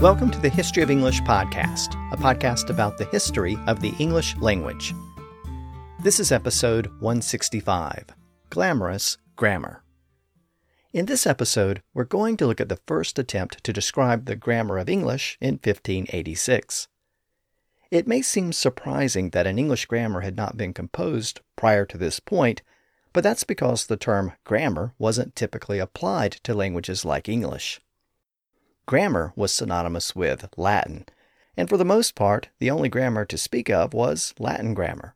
Welcome to the History of English podcast, a podcast about the history of the English language. This is episode 165 Glamorous Grammar. In this episode, we're going to look at the first attempt to describe the grammar of English in 1586. It may seem surprising that an English grammar had not been composed prior to this point, but that's because the term grammar wasn't typically applied to languages like English. Grammar was synonymous with Latin, and for the most part, the only grammar to speak of was Latin grammar.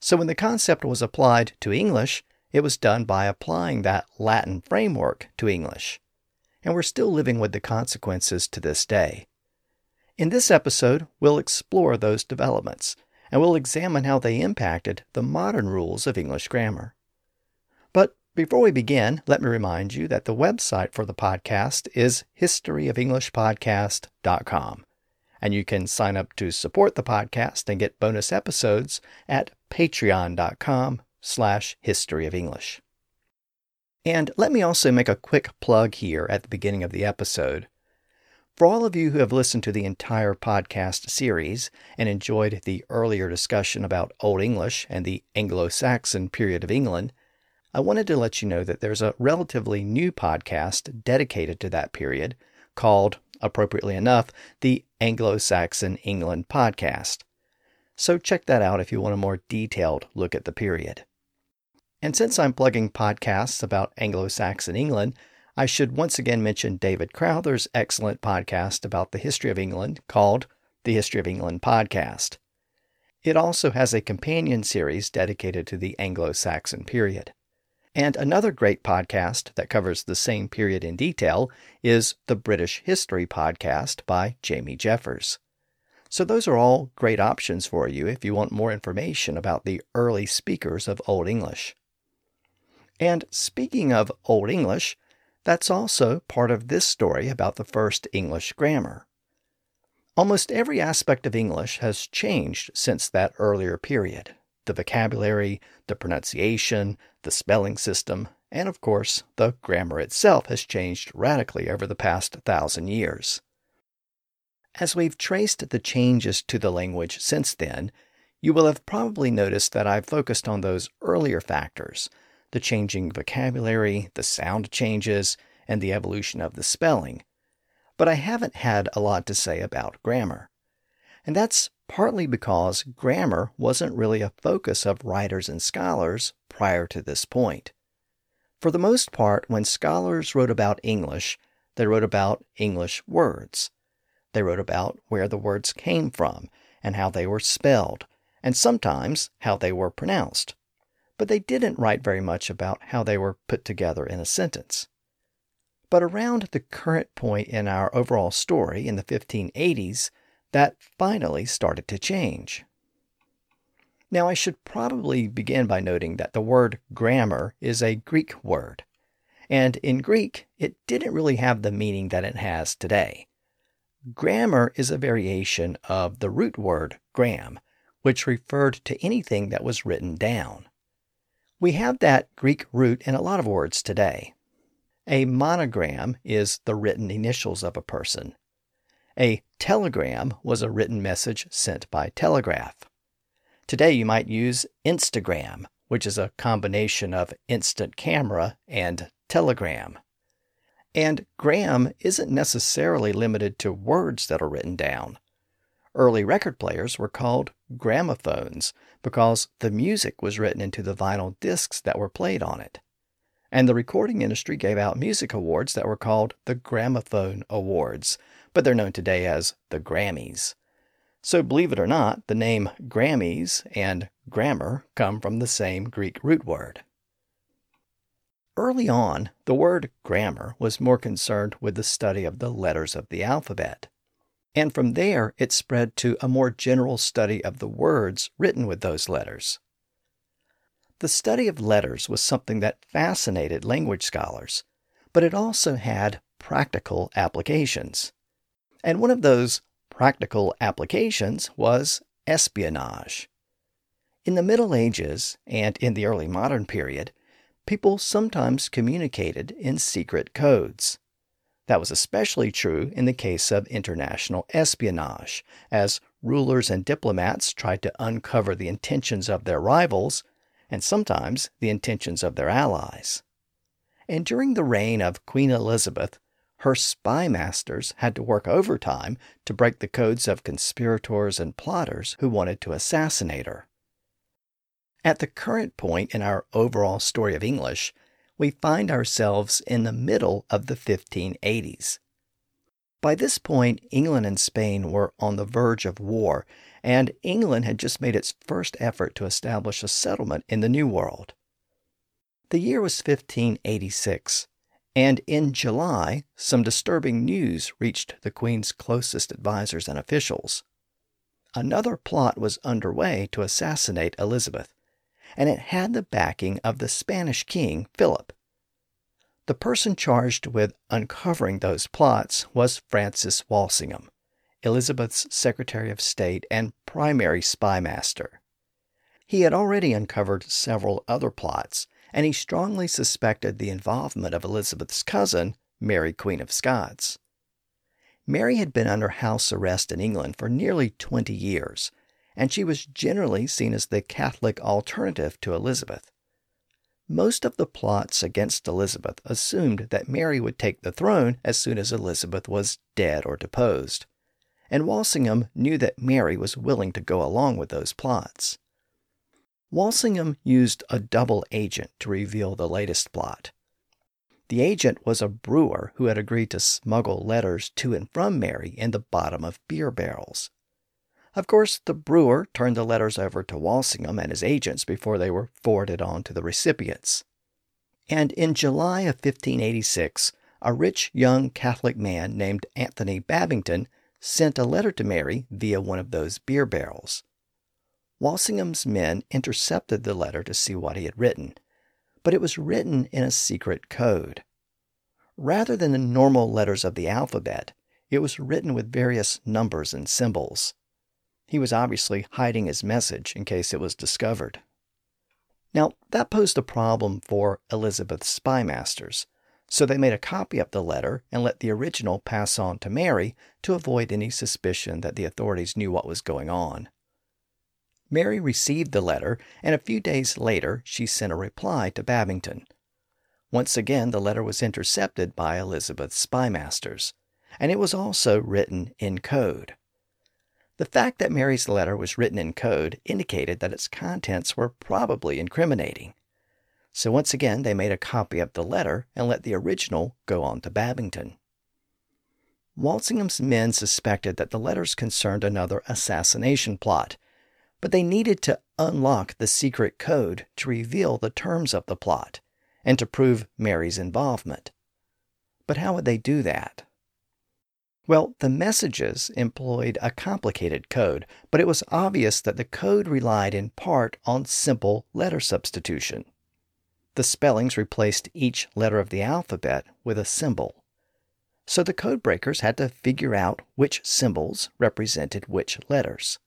So when the concept was applied to English, it was done by applying that Latin framework to English. And we're still living with the consequences to this day. In this episode, we'll explore those developments, and we'll examine how they impacted the modern rules of English grammar. But before we begin, let me remind you that the website for the podcast is historyofenglishpodcast.com. And you can sign up to support the podcast and get bonus episodes at patreon.com slash historyofenglish. And let me also make a quick plug here at the beginning of the episode. For all of you who have listened to the entire podcast series and enjoyed the earlier discussion about Old English and the Anglo Saxon period of England, I wanted to let you know that there's a relatively new podcast dedicated to that period called, appropriately enough, the Anglo Saxon England Podcast. So check that out if you want a more detailed look at the period. And since I'm plugging podcasts about Anglo Saxon England, I should once again mention David Crowther's excellent podcast about the history of England called the History of England Podcast. It also has a companion series dedicated to the Anglo Saxon period. And another great podcast that covers the same period in detail is the British History Podcast by Jamie Jeffers. So, those are all great options for you if you want more information about the early speakers of Old English. And speaking of Old English, that's also part of this story about the first English grammar. Almost every aspect of English has changed since that earlier period the vocabulary, the pronunciation, the spelling system, and of course, the grammar itself has changed radically over the past thousand years. As we've traced the changes to the language since then, you will have probably noticed that I've focused on those earlier factors the changing vocabulary, the sound changes, and the evolution of the spelling. But I haven't had a lot to say about grammar. And that's partly because grammar wasn't really a focus of writers and scholars prior to this point. For the most part, when scholars wrote about English, they wrote about English words. They wrote about where the words came from and how they were spelled, and sometimes how they were pronounced. But they didn't write very much about how they were put together in a sentence. But around the current point in our overall story in the 1580s, that finally started to change. Now, I should probably begin by noting that the word grammar is a Greek word, and in Greek, it didn't really have the meaning that it has today. Grammar is a variation of the root word gram, which referred to anything that was written down. We have that Greek root in a lot of words today. A monogram is the written initials of a person, a telegram was a written message sent by telegraph. Today you might use Instagram, which is a combination of instant camera and telegram. And gram isn't necessarily limited to words that are written down. Early record players were called gramophones because the music was written into the vinyl discs that were played on it. And the recording industry gave out music awards that were called the Gramophone Awards but they're known today as the Grammys. So, believe it or not, the name Grammys and grammar come from the same Greek root word. Early on, the word grammar was more concerned with the study of the letters of the alphabet. And from there, it spread to a more general study of the words written with those letters. The study of letters was something that fascinated language scholars, but it also had practical applications. And one of those practical applications was espionage. In the Middle Ages and in the early modern period, people sometimes communicated in secret codes. That was especially true in the case of international espionage, as rulers and diplomats tried to uncover the intentions of their rivals and sometimes the intentions of their allies. And during the reign of Queen Elizabeth, her spy masters had to work overtime to break the codes of conspirators and plotters who wanted to assassinate her. At the current point in our overall story of English, we find ourselves in the middle of the 1580s. By this point, England and Spain were on the verge of war, and England had just made its first effort to establish a settlement in the New World. The year was 1586, and in July, some disturbing news reached the Queen's closest advisers and officials. Another plot was underway to assassinate Elizabeth, and it had the backing of the Spanish king, Philip. The person charged with uncovering those plots was Francis Walsingham, Elizabeth's Secretary of State and primary spy master. He had already uncovered several other plots, and he strongly suspected the involvement of Elizabeth's cousin, Mary, Queen of Scots. Mary had been under house arrest in England for nearly 20 years, and she was generally seen as the Catholic alternative to Elizabeth. Most of the plots against Elizabeth assumed that Mary would take the throne as soon as Elizabeth was dead or deposed, and Walsingham knew that Mary was willing to go along with those plots. Walsingham used a double agent to reveal the latest plot. The agent was a brewer who had agreed to smuggle letters to and from Mary in the bottom of beer barrels. Of course, the brewer turned the letters over to Walsingham and his agents before they were forwarded on to the recipients. And in July of 1586, a rich young Catholic man named Anthony Babington sent a letter to Mary via one of those beer barrels. Walsingham's men intercepted the letter to see what he had written, but it was written in a secret code. Rather than the normal letters of the alphabet, it was written with various numbers and symbols. He was obviously hiding his message in case it was discovered. Now, that posed a problem for Elizabeth's spymasters, so they made a copy of the letter and let the original pass on to Mary to avoid any suspicion that the authorities knew what was going on. Mary received the letter, and a few days later she sent a reply to Babington. Once again, the letter was intercepted by Elizabeth's spymasters, and it was also written in code. The fact that Mary's letter was written in code indicated that its contents were probably incriminating. So once again, they made a copy of the letter and let the original go on to Babington. Walsingham's men suspected that the letters concerned another assassination plot, but they needed to unlock the secret code to reveal the terms of the plot and to prove Mary's involvement. But how would they do that? Well, the messages employed a complicated code, but it was obvious that the code relied in part on simple letter substitution. The spellings replaced each letter of the alphabet with a symbol. So the codebreakers had to figure out which symbols represented which letters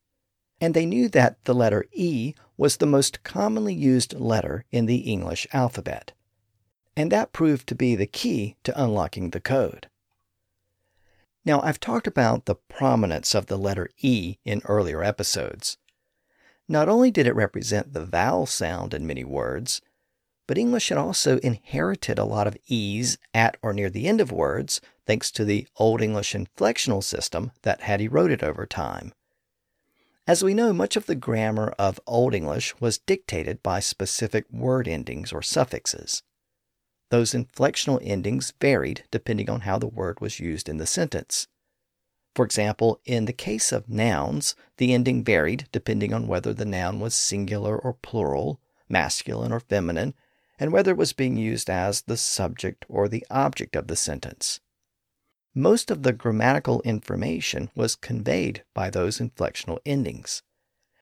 and they knew that the letter E was the most commonly used letter in the English alphabet. And that proved to be the key to unlocking the code. Now, I've talked about the prominence of the letter E in earlier episodes. Not only did it represent the vowel sound in many words, but English had also inherited a lot of E's at or near the end of words thanks to the Old English inflectional system that had eroded over time. As we know, much of the grammar of Old English was dictated by specific word endings or suffixes. Those inflectional endings varied depending on how the word was used in the sentence. For example, in the case of nouns, the ending varied depending on whether the noun was singular or plural, masculine or feminine, and whether it was being used as the subject or the object of the sentence most of the grammatical information was conveyed by those inflectional endings.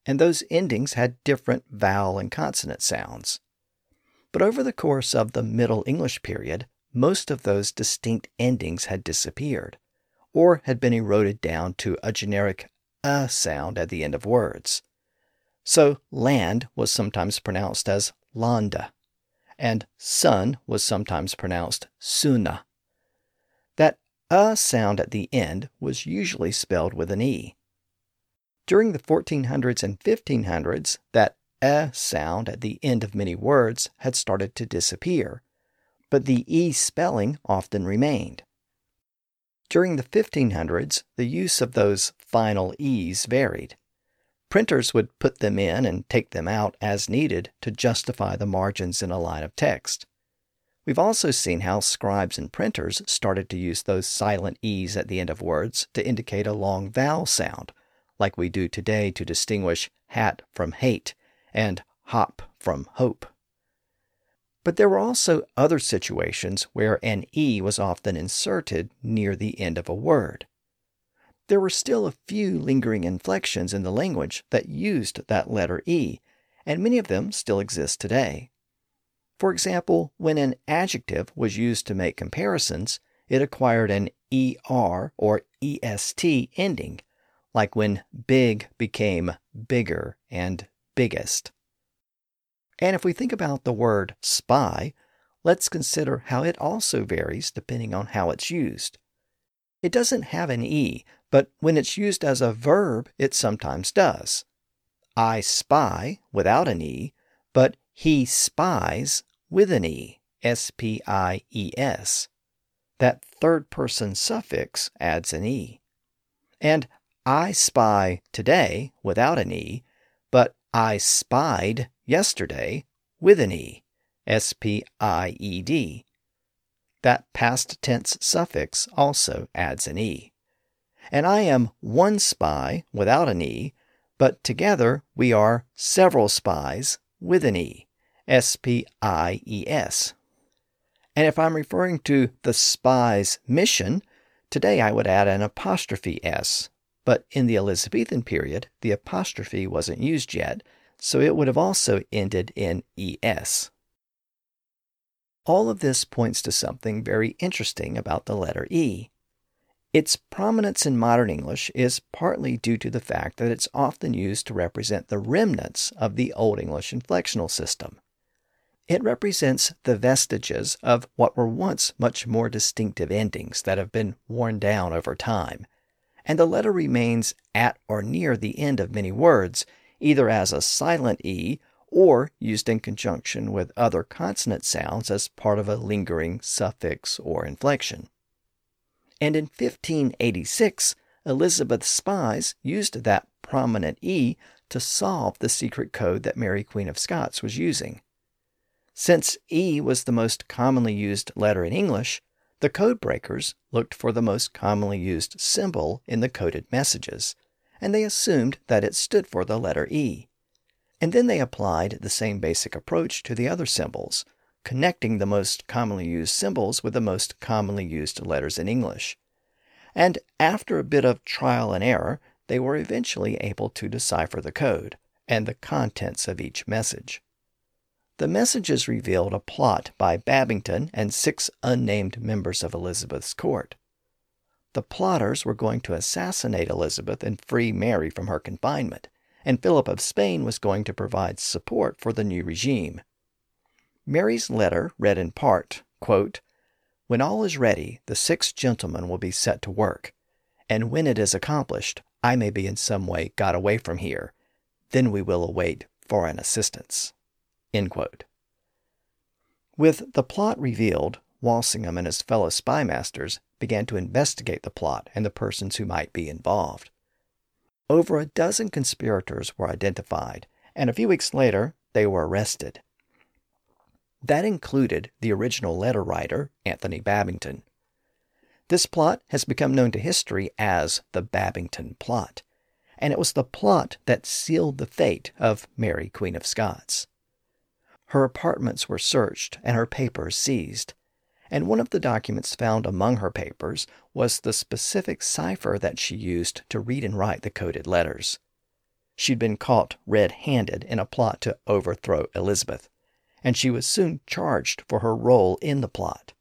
And those endings had different vowel and consonant sounds. But over the course of the Middle English period, most of those distinct endings had disappeared, or had been eroded down to a generic a sound at the end of words. So land was sometimes pronounced as landa, and sun was sometimes pronounced suna. That a sound at the end was usually spelled with an E. During the 1400s and 1500s, that a sound at the end of many words had started to disappear, but the E spelling often remained. During the 1500s, the use of those final E's varied. Printers would put them in and take them out as needed to justify the margins in a line of text. We've also seen how scribes and printers started to use those silent E's at the end of words to indicate a long vowel sound, like we do today to distinguish hat from hate and hop from hope. But there were also other situations where an E was often inserted near the end of a word. There were still a few lingering inflections in the language that used that letter E, and many of them still exist today. For example, when an adjective was used to make comparisons, it acquired an ER or EST ending, like when big became bigger and biggest. And if we think about the word spy, let's consider how it also varies depending on how it's used. It doesn't have an E, but when it's used as a verb, it sometimes does. I spy without an E, but he spies with an E, S P I E S. That third person suffix adds an E. And I spy today without an E, but I spied yesterday with an E, S P I E D. That past tense suffix also adds an E. And I am one spy without an E, but together we are several spies with an E. S P I E S. And if I'm referring to the spy's mission, today I would add an apostrophe S. But in the Elizabethan period, the apostrophe wasn't used yet, so it would have also ended in ES. All of this points to something very interesting about the letter E. Its prominence in modern English is partly due to the fact that it's often used to represent the remnants of the Old English inflectional system. It represents the vestiges of what were once much more distinctive endings that have been worn down over time. And the letter remains at or near the end of many words, either as a silent E or used in conjunction with other consonant sounds as part of a lingering suffix or inflection. And in 1586, Elizabeth's spies used that prominent E to solve the secret code that Mary Queen of Scots was using. Since E was the most commonly used letter in English, the code breakers looked for the most commonly used symbol in the coded messages, and they assumed that it stood for the letter E. And then they applied the same basic approach to the other symbols, connecting the most commonly used symbols with the most commonly used letters in English. And after a bit of trial and error, they were eventually able to decipher the code and the contents of each message. The messages revealed a plot by Babington and six unnamed members of Elizabeth's court. The plotters were going to assassinate Elizabeth and free Mary from her confinement, and Philip of Spain was going to provide support for the new regime. Mary's letter read in part, quote, When all is ready, the six gentlemen will be set to work, and when it is accomplished, I may be in some way got away from here. Then we will await foreign assistance. With the plot revealed, Walsingham and his fellow spymasters began to investigate the plot and the persons who might be involved. Over a dozen conspirators were identified, and a few weeks later, they were arrested. That included the original letter writer, Anthony Babington. This plot has become known to history as the Babington Plot, and it was the plot that sealed the fate of Mary, Queen of Scots. Her apartments were searched and her papers seized. And one of the documents found among her papers was the specific cipher that she used to read and write the coded letters. She'd been caught red handed in a plot to overthrow Elizabeth, and she was soon charged for her role in the plot.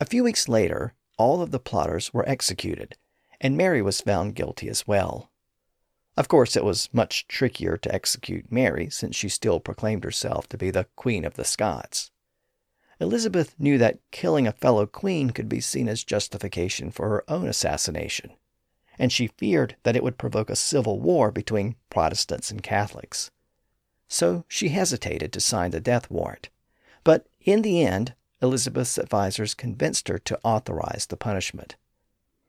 A few weeks later, all of the plotters were executed, and Mary was found guilty as well. Of course, it was much trickier to execute Mary, since she still proclaimed herself to be the Queen of the Scots. Elizabeth knew that killing a fellow queen could be seen as justification for her own assassination, and she feared that it would provoke a civil war between Protestants and Catholics. So she hesitated to sign the death warrant. But in the end, Elizabeth's advisers convinced her to authorize the punishment.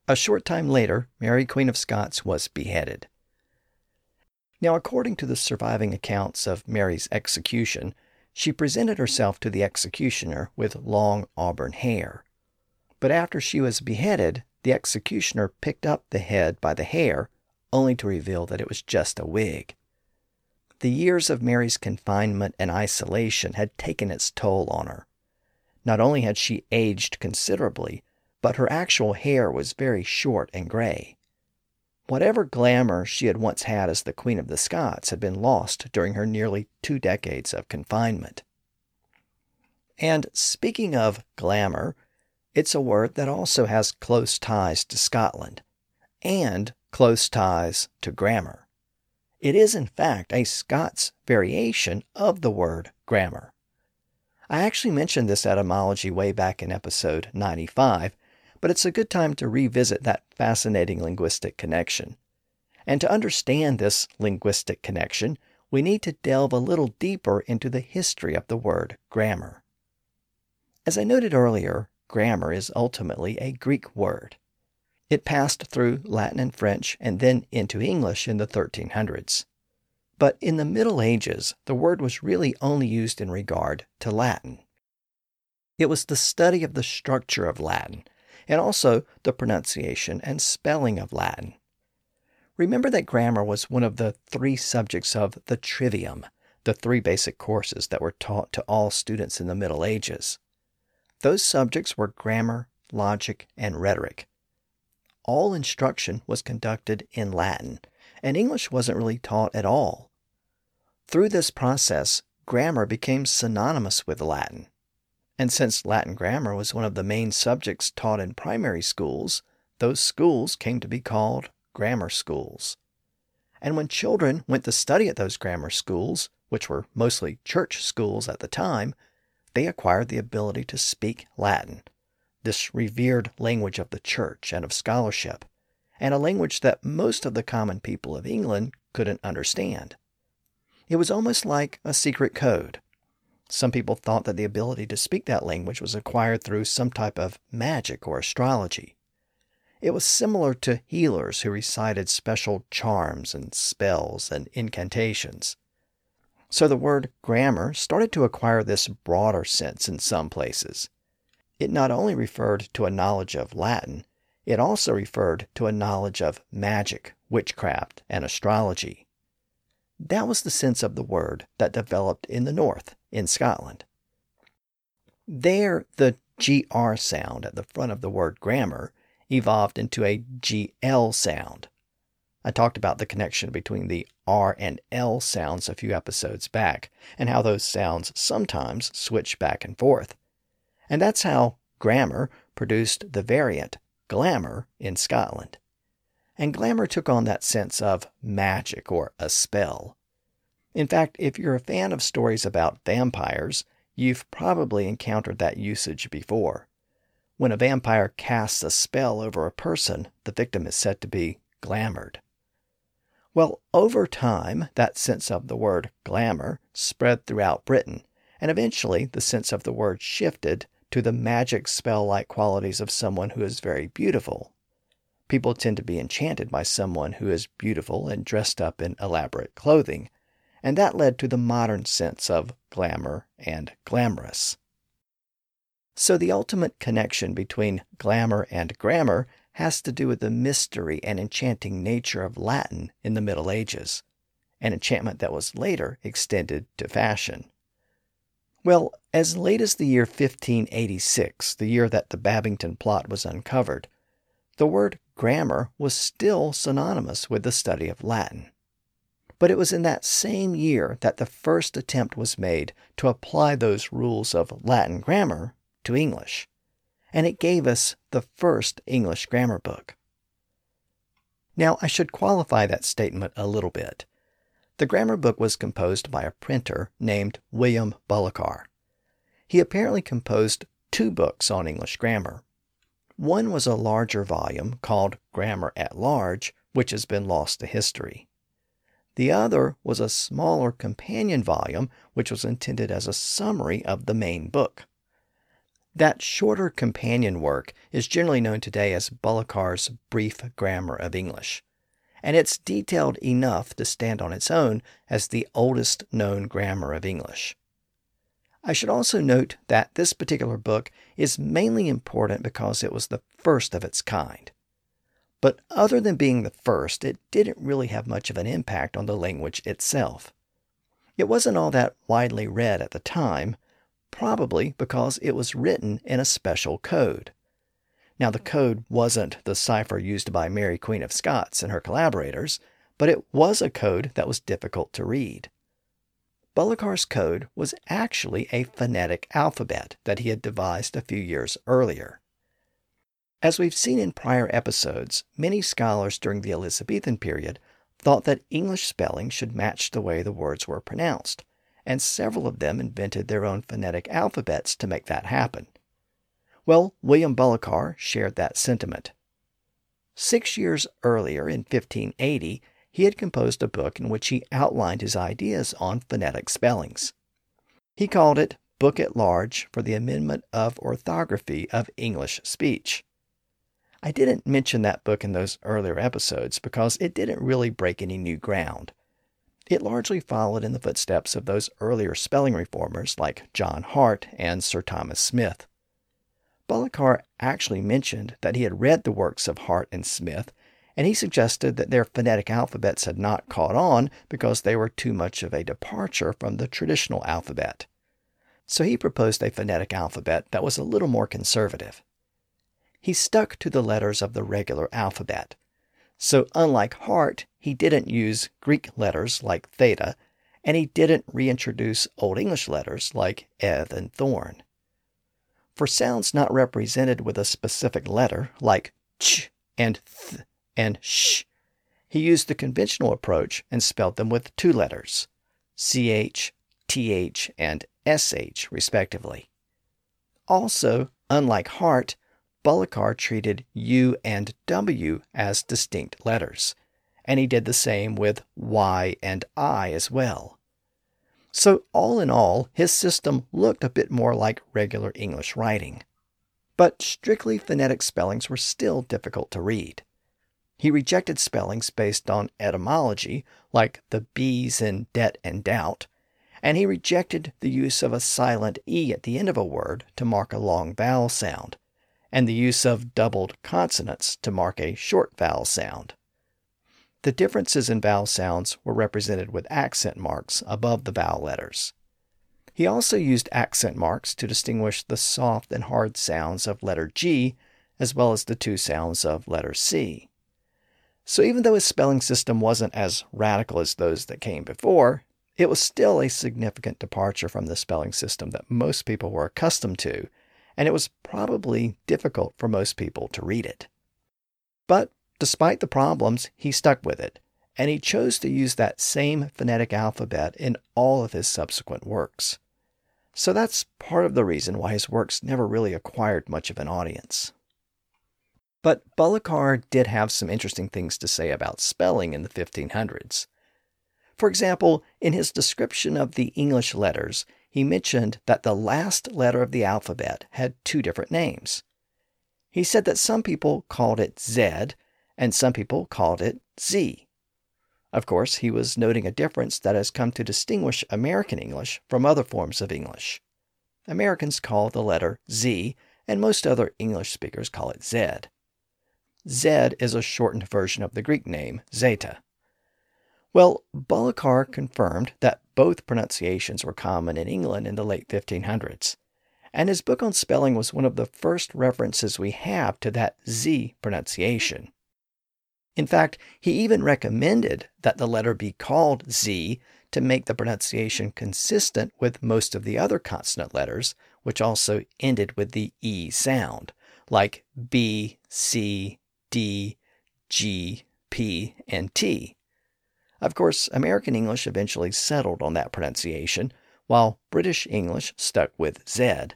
A short time later, Mary, Queen of Scots, was beheaded. Now, according to the surviving accounts of Mary's execution, she presented herself to the executioner with long auburn hair. But after she was beheaded, the executioner picked up the head by the hair, only to reveal that it was just a wig. The years of Mary's confinement and isolation had taken its toll on her. Not only had she aged considerably, but her actual hair was very short and gray. Whatever glamour she had once had as the Queen of the Scots had been lost during her nearly two decades of confinement. And speaking of glamour, it's a word that also has close ties to Scotland and close ties to grammar. It is, in fact, a Scots variation of the word grammar. I actually mentioned this etymology way back in episode 95, but it's a good time to revisit that fascinating linguistic connection. And to understand this linguistic connection, we need to delve a little deeper into the history of the word grammar. As I noted earlier, grammar is ultimately a Greek word. It passed through Latin and French and then into English in the 1300s. But in the Middle Ages, the word was really only used in regard to Latin. It was the study of the structure of Latin and also the pronunciation and spelling of Latin. Remember that grammar was one of the three subjects of the Trivium, the three basic courses that were taught to all students in the Middle Ages. Those subjects were grammar, logic, and rhetoric. All instruction was conducted in Latin, and English wasn't really taught at all. Through this process, grammar became synonymous with Latin. And since Latin grammar was one of the main subjects taught in primary schools, those schools came to be called grammar schools. And when children went to study at those grammar schools, which were mostly church schools at the time, they acquired the ability to speak Latin, this revered language of the church and of scholarship, and a language that most of the common people of England couldn't understand. It was almost like a secret code, some people thought that the ability to speak that language was acquired through some type of magic or astrology. It was similar to healers who recited special charms and spells and incantations. So the word grammar started to acquire this broader sense in some places. It not only referred to a knowledge of Latin, it also referred to a knowledge of magic, witchcraft, and astrology. That was the sense of the word that developed in the North in Scotland. There, the GR sound at the front of the word grammar evolved into a GL sound. I talked about the connection between the R and L sounds a few episodes back, and how those sounds sometimes switch back and forth. And that's how grammar produced the variant glamour in Scotland. And glamour took on that sense of magic or a spell. In fact, if you're a fan of stories about vampires, you've probably encountered that usage before. When a vampire casts a spell over a person, the victim is said to be glamored. Well, over time, that sense of the word glamour spread throughout Britain, and eventually the sense of the word shifted to the magic spell like qualities of someone who is very beautiful. People tend to be enchanted by someone who is beautiful and dressed up in elaborate clothing, and that led to the modern sense of glamour and glamorous. So the ultimate connection between glamour and grammar has to do with the mystery and enchanting nature of Latin in the Middle Ages, an enchantment that was later extended to fashion. Well, as late as the year 1586, the year that the Babington plot was uncovered, the word grammar was still synonymous with the study of Latin. But it was in that same year that the first attempt was made to apply those rules of Latin grammar to English, and it gave us the first English grammar book. Now, I should qualify that statement a little bit. The grammar book was composed by a printer named William Bullokar. he apparently composed two books on English grammar. One was a larger volume called Grammar at Large, which has been lost to history. The other was a smaller companion volume, which was intended as a summary of the main book. That shorter companion work is generally known today as Bullokar's Brief Grammar of English, and it's detailed enough to stand on its own as the oldest known grammar of English. I should also note that this particular book is mainly important because it was the first of its kind. But other than being the first, it didn't really have much of an impact on the language itself. It wasn't all that widely read at the time, probably because it was written in a special code. Now, the code wasn't the cipher used by Mary Queen of Scots and her collaborators, but it was a code that was difficult to read. Bullokar's code was actually a phonetic alphabet that he had devised a few years earlier. As we've seen in prior episodes, many scholars during the Elizabethan period thought that English spelling should match the way the words were pronounced, and several of them invented their own phonetic alphabets to make that happen. Well, William Bullokar shared that sentiment. Six years earlier, in 1580, he had composed a book in which he outlined his ideas on phonetic spellings. He called it Book at Large for the Amendment of Orthography of English Speech. I didn't mention that book in those earlier episodes because it didn't really break any new ground. It largely followed in the footsteps of those earlier spelling reformers like John Hart and Sir Thomas Smith. Bullokar actually mentioned that he had read the works of Hart and Smith, and he suggested that their phonetic alphabets had not caught on because they were too much of a departure from the traditional alphabet. So he proposed a phonetic alphabet that was a little more conservative. He stuck to the letters of the regular alphabet, so, unlike Hart, he didn't use Greek letters like theta, and he didn't reintroduce Old English letters like eth and thorn. For sounds not represented with a specific letter, like ch and th and sh, he used the conventional approach and spelled them with two letters, ch, th, and sh, respectively. Also, unlike Hart, Bullokar treated U and W as distinct letters, and he did the same with Y and I as well. So, all in all, his system looked a bit more like regular English writing. But strictly phonetic spellings were still difficult to read. He rejected spellings based on etymology, like the B's in debt and doubt, and he rejected the use of a silent E at the end of a word to mark a long vowel sound, and the use of doubled consonants to mark a short vowel sound. The differences in vowel sounds were represented with accent marks above the vowel letters. He also used accent marks to distinguish the soft and hard sounds of letter G as well as the two sounds of letter C. So even though his spelling system wasn't as radical as those that came before, it was still a significant departure from the spelling system that most people were accustomed to and it was probably difficult for most people to read it. But despite the problems, he stuck with it, and he chose to use that same phonetic alphabet in all of his subsequent works. So that's part of the reason why his works never really acquired much of an audience. But Bullokar did have some interesting things to say about spelling in the 1500s. For example, in his description of the English letters, he mentioned that the last letter of the alphabet had two different names. He said that some people called it Z and some people called it Z. Of course, he was noting a difference that has come to distinguish American English from other forms of English. Americans call the letter Z, and most other English speakers call it Z. Z is a shortened version of the Greek name Zeta. Well, Bullokar confirmed that both pronunciations were common in England in the late 1500s, and his book on spelling was one of the first references we have to that Z pronunciation. In fact, he even recommended that the letter be called Z to make the pronunciation consistent with most of the other consonant letters, which also ended with the E sound, like B, C, D, G, P, and T. Of course, American English eventually settled on that pronunciation, while British English stuck with Z,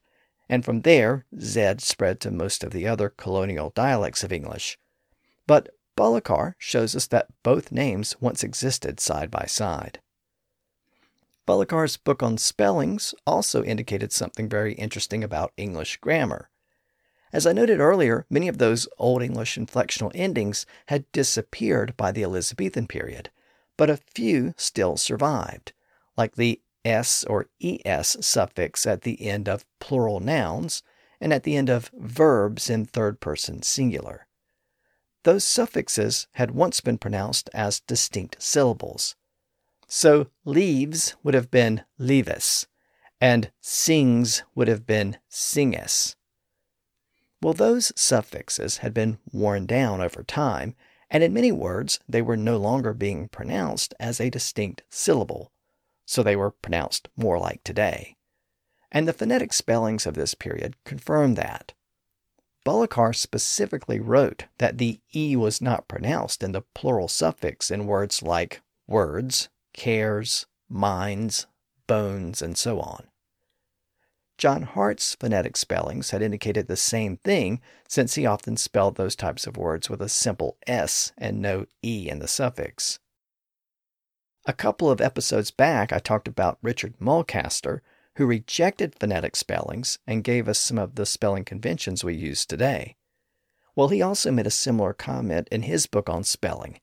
and from there, Z spread to most of the other colonial dialects of English. But Bullokar shows us that both names once existed side by side. Bullokar's book on spellings also indicated something very interesting about English grammar. As I noted earlier, many of those Old English inflectional endings had disappeared by the Elizabethan period, but a few still survived, like the s or es suffix at the end of plural nouns and at the end of verbs in third person singular. Those suffixes had once been pronounced as distinct syllables. So leaves would have been leavis, and sings would have been singes. Well, those suffixes had been worn down over time, and in many words they were no longer being pronounced as a distinct syllable, so they were pronounced more like today. And the phonetic spellings of this period confirm that. Bullokar specifically wrote that the E was not pronounced in the plural suffix in words like words, cares, minds, bones, and so on. John Hart's phonetic spellings had indicated the same thing since he often spelled those types of words with a simple S and no E in the suffix. A couple of episodes back, I talked about Richard Mulcaster, who rejected phonetic spellings and gave us some of the spelling conventions we use today. Well, he also made a similar comment in his book on spelling.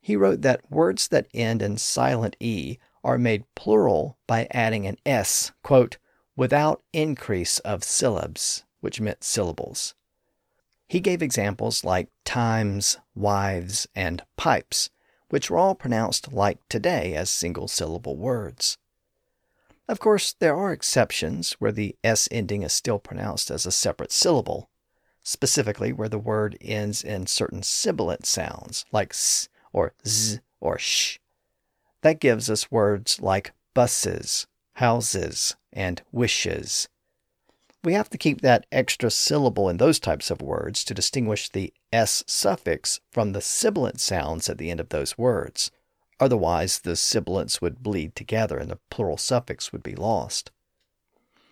He wrote that words that end in silent E are made plural by adding an S, quote, without increase of syllabes, which meant syllables. He gave examples like times, wives, and pipes, which were all pronounced like today as single syllable words. Of course, there are exceptions where the S ending is still pronounced as a separate syllable, specifically where the word ends in certain sibilant sounds like s or z or sh. That gives us words like buses, houses, and wishes. We have to keep that extra syllable in those types of words to distinguish the S suffix from the sibilant sounds at the end of those words. Otherwise, the sibilants would bleed together and the plural suffix would be lost.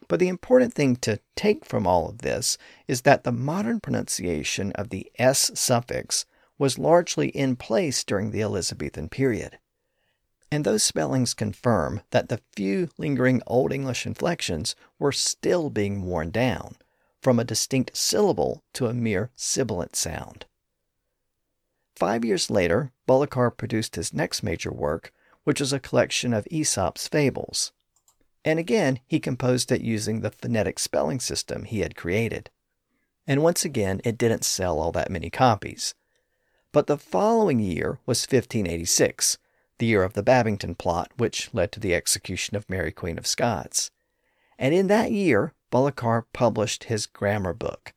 But the important thing to take from all of this is that the modern pronunciation of the S suffix was largely in place during the Elizabethan period and those spellings confirm that the few lingering Old English inflections were still being worn down, from a distinct syllable to a mere sibilant sound. Five years later, Bullokar produced his next major work, which was a collection of Aesop's fables. And again, he composed it using the phonetic spelling system he had created. And once again, it didn't sell all that many copies. But the following year was 1586, the year of the Babington plot, which led to the execution of Mary Queen of Scots. And in that year, Bullokar published his grammar book.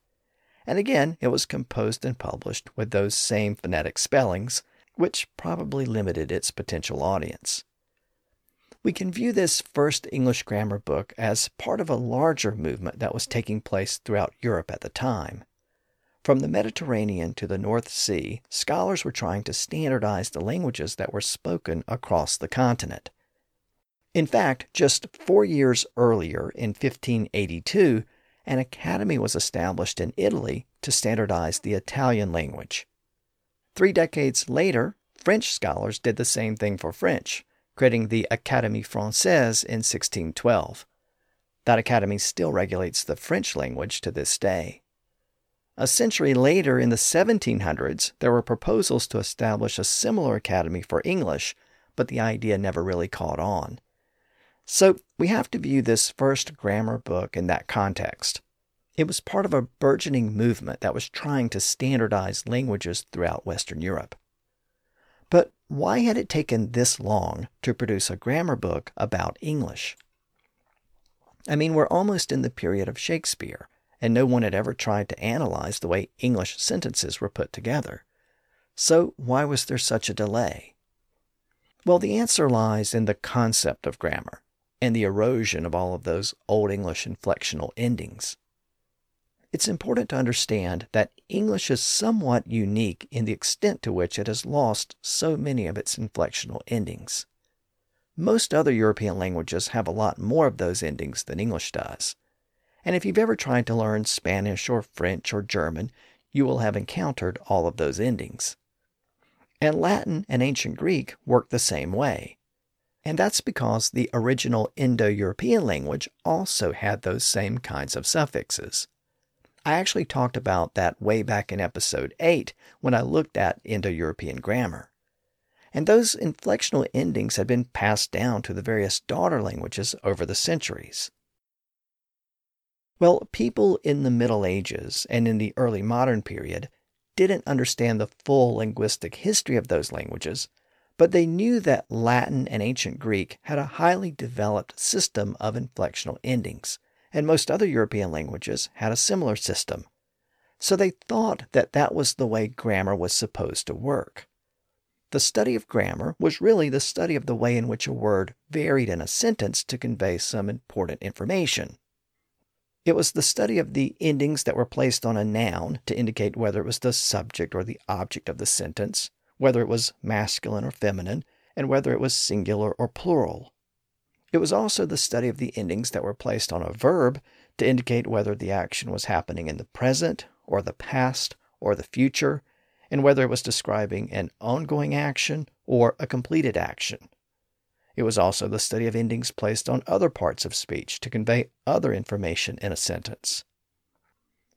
And again, it was composed and published with those same phonetic spellings, which probably limited its potential audience. We can view this first English grammar book as part of a larger movement that was taking place throughout Europe at the time. From the Mediterranean to the North Sea, scholars were trying to standardize the languages that were spoken across the continent. In fact, just four years earlier, in 1582, an academy was established in Italy to standardize the Italian language. Three decades later, French scholars did the same thing for French, creating the Académie Française in 1612. That academy still regulates the French language to this day. A century later, in the 1700s, there were proposals to establish a similar academy for English, but the idea never really caught on. So we have to view this first grammar book in that context. It was part of a burgeoning movement that was trying to standardize languages throughout Western Europe. But why had it taken this long to produce a grammar book about English? I mean, we're almost in the period of Shakespeare and no one had ever tried to analyze the way English sentences were put together. So, why was there such a delay? Well, the answer lies in the concept of grammar and the erosion of all of those Old English inflectional endings. It's important to understand that English is somewhat unique in the extent to which it has lost so many of its inflectional endings. most other European languages have a lot more of those endings than English does. And if you've ever tried to learn Spanish or French or German, you will have encountered all of those endings. And Latin and ancient Greek work the same way. And that's because the original Indo European language also had those same kinds of suffixes. I actually talked about that way back in episode 8 when I looked at Indo European grammar. And those inflectional endings had been passed down to the various daughter languages over the centuries. Well, people in the Middle Ages and in the early modern period didn't understand the full linguistic history of those languages, but they knew that Latin and ancient Greek had a highly developed system of inflectional endings and most other European languages had a similar system. So they thought that that was the way grammar was supposed to work. The study of grammar was really the study of the way in which a word varied in a sentence to convey some important information. It was the study of the endings that were placed on a noun to indicate whether it was the subject or the object of the sentence, whether it was masculine or feminine, and whether it was singular or plural. It was also the study of the endings that were placed on a verb to indicate whether the action was happening in the present or the past or the future, and whether it was describing an ongoing action or a completed action. It was also the study of endings placed on other parts of speech to convey other information in a sentence.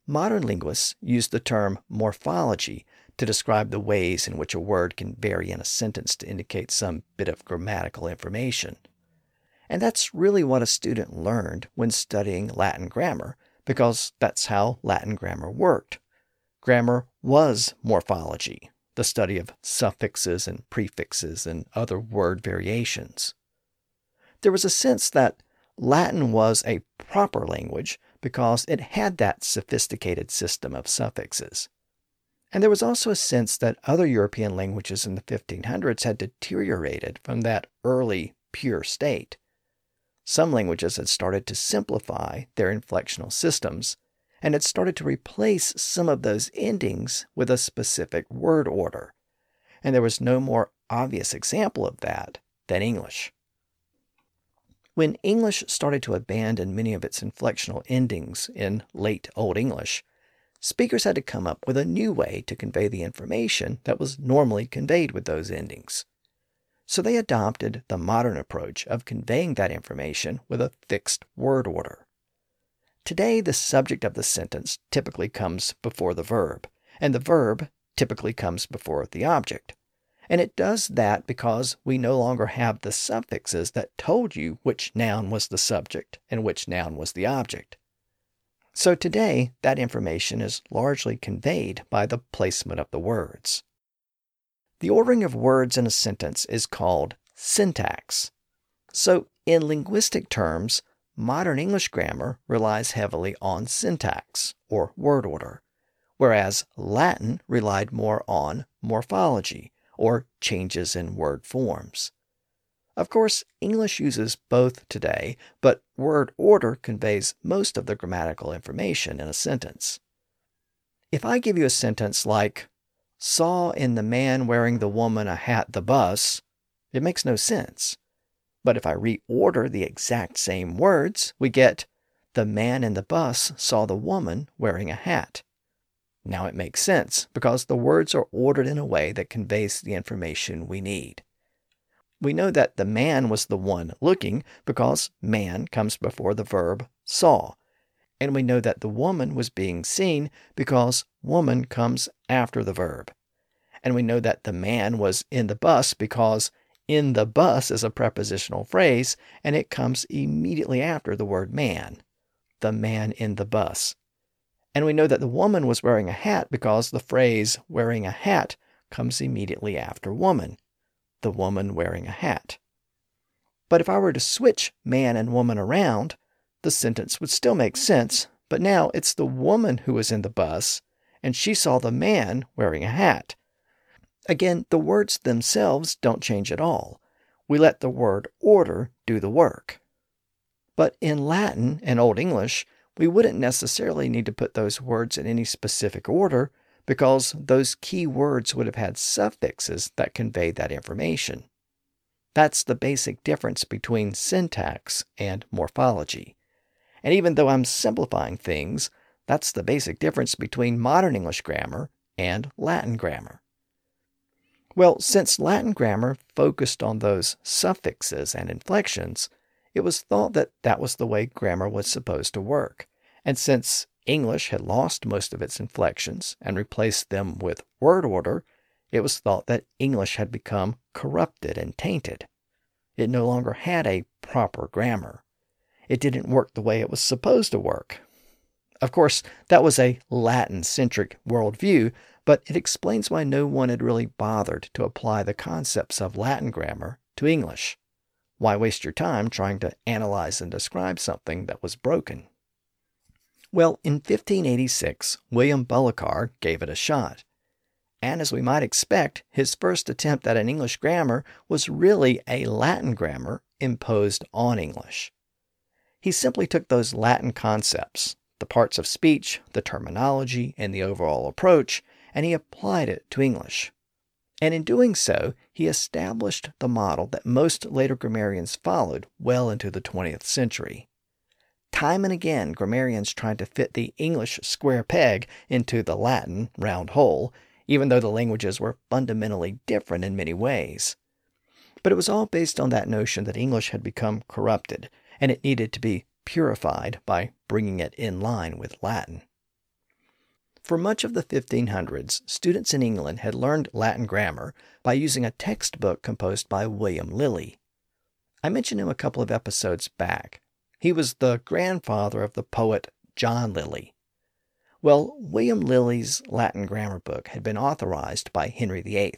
Modern linguists use the term morphology to describe the ways in which a word can vary in a sentence to indicate some bit of grammatical information. And that's really what a student learned when studying Latin grammar, because that's how Latin grammar worked. Grammar was morphology, the study of suffixes and prefixes and other word variations. There was a sense that Latin was a proper language because it had that sophisticated system of suffixes. And there was also a sense that other European languages in the 1500s had deteriorated from that early, pure state. Some languages had started to simplify their inflectional systems and had started to replace some of those endings with a specific word order. And there was no more obvious example of that than English. When English started to abandon many of its inflectional endings in late Old English, speakers had to come up with a new way to convey the information that was normally conveyed with those endings. So they adopted the modern approach of conveying that information with a fixed word order. Today, the subject of the sentence typically comes before the verb, and the verb typically comes before the object. And it does that because we no longer have the suffixes that told you which noun was the subject and which noun was the object. So today, that information is largely conveyed by the placement of the words. The ordering of words in a sentence is called syntax. So, in linguistic terms, modern English grammar relies heavily on syntax, or word order, whereas Latin relied more on morphology, or changes in word forms. Of course, English uses both today, but word order conveys most of the grammatical information in a sentence. If I give you a sentence like, saw in the man wearing the woman a hat the bus, it makes no sense. But if I reorder the exact same words, we get the man in the bus saw the woman wearing a hat. Now it makes sense because the words are ordered in a way that conveys the information we need. We know that the man was the one looking because man comes before the verb saw, and we know that the woman was being seen because woman comes after the verb. And we know that the man was in the bus because in the bus is a prepositional phrase and it comes immediately after the word man. The man in the bus. And we know that the woman was wearing a hat because the phrase wearing a hat comes immediately after woman. The woman wearing a hat. But if I were to switch man and woman around, the sentence would still make sense, but now it's the woman who was in the bus, and she saw the man wearing a hat. Again, the words themselves don't change at all. We let the word order do the work. But in Latin and Old English, we wouldn't necessarily need to put those words in any specific order because those key words would have had suffixes that conveyed that information. That's the basic difference between syntax and morphology. And even though I'm simplifying things, that's the basic difference between modern English grammar and Latin grammar. Well, since Latin grammar focused on those suffixes and inflections, it was thought that that was the way grammar was supposed to work. And since English had lost most of its inflections and replaced them with word order, it was thought that English had become corrupted and tainted. It no longer had a proper grammar. It didn't work the way it was supposed to work. Of course, that was a Latin centric worldview, but it explains why no one had really bothered to apply the concepts of Latin grammar to English. Why waste your time trying to analyze and describe something that was broken? Well, in 1586, William Bullokar gave it a shot. And as we might expect, his first attempt at an English grammar was really a Latin grammar imposed on English. He simply took those Latin concepts, the parts of speech, the terminology, and the overall approach, and he applied it to English. And in doing so, he established the model that most later grammarians followed well into the 20th century. Time and again, grammarians tried to fit the English square peg into the Latin round hole, even though the languages were fundamentally different in many ways. But it was all based on that notion that English had become corrupted, and it needed to be purified by bringing it in line with Latin. For much of the 1500s, students in England had learned Latin grammar by using a textbook composed by William Lily. I mentioned him a couple of episodes back. He was the grandfather of the poet John Lyly. Well, William Lily's Latin grammar book had been authorized by Henry VIII,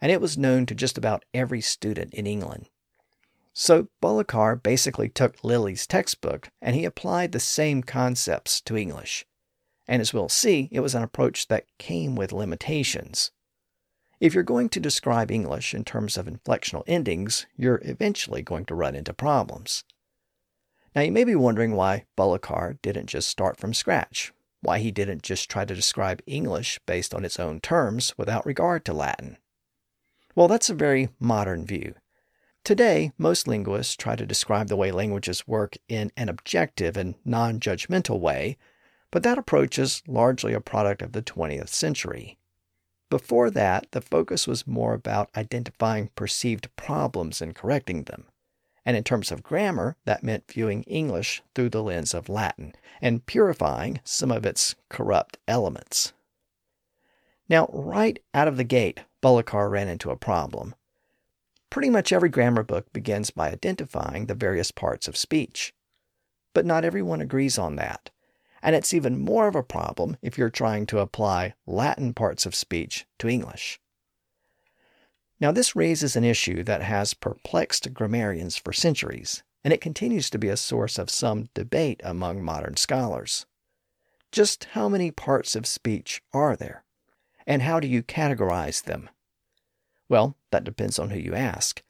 and it was known to just about every student in England. So Bullokar basically took Lily's textbook and he applied the same concepts to English. And as we'll see, it was an approach that came with limitations. If you're going to describe English in terms of inflectional endings, you're eventually going to run into problems. Now, you may be wondering why Bullokar didn't just start from scratch, why he didn't just try to describe English based on its own terms without regard to Latin. Well, that's a very modern view. Today, most linguists try to describe the way languages work in an objective and non judgmental way but that approach is largely a product of the 20th century. Before that, the focus was more about identifying perceived problems and correcting them. And in terms of grammar, that meant viewing English through the lens of Latin and purifying some of its corrupt elements. Now, right out of the gate, Bullokar ran into a problem. Pretty much every grammar book begins by identifying the various parts of speech. But not everyone agrees on that and it's even more of a problem if you're trying to apply Latin parts of speech to English. Now, this raises an issue that has perplexed grammarians for centuries, and it continues to be a source of some debate among modern scholars. Just how many parts of speech are there? And how do you categorize them? Well, that depends on who you ask.